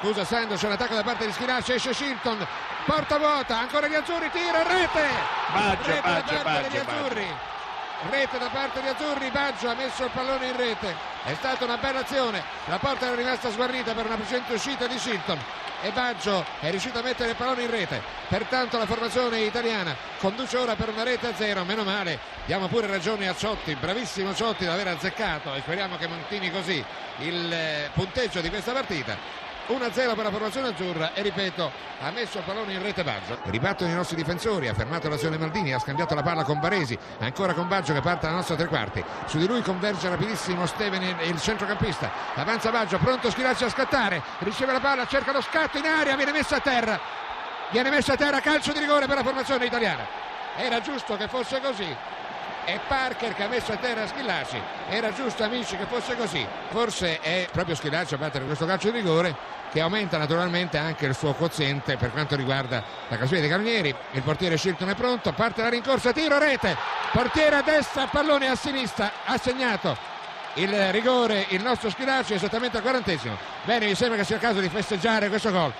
scusa Sando c'è un attacco da parte di Schilacci esce Shilton porta vuota ancora gli azzurri tira rete! Baggio, rete da Baggio, parte degli Baggio, azzurri. rete da parte degli azzurri Baggio ha messo il pallone in rete. È stata una bella azione. La porta era rimasta sguarnita per una precedente uscita di Shilton. E Baggio è riuscito a mettere il pallone in rete. Pertanto la formazione italiana conduce ora per una rete a zero. Meno male diamo pure ragione a Ciotti bravissimo Ciotti da aver azzeccato. E speriamo che continui così il eh, punteggio di questa partita 1-0 per la formazione azzurra e ripeto ha messo il pallone in rete Baggio. Ribattono i nostri difensori ha fermato l'azione Maldini ha scambiato la palla con Baresi ancora con Baggio che parte alla nostra tre quarti. Su di lui converge rapidissimo Steven il, centrocampista. Avanza Baggio pronto Schilacci a scattare. Riceve la palla cerca lo scatto in aria viene messa a terra. Viene messa a terra calcio di rigore per la formazione italiana. Era giusto che fosse così è Parker che ha messo a terra Schillacci era giusto amici che fosse così. Forse è proprio Schillacci a battere questo calcio di rigore che aumenta naturalmente anche il suo quoziente per quanto riguarda la classifica dei carnieri il portiere Shilton è pronto parte la rincorsa tiro rete. Portiere a destra pallone a sinistra ha segnato il rigore il nostro Schillacci esattamente al quarantesimo. Bene mi sembra che sia il caso di festeggiare questo gol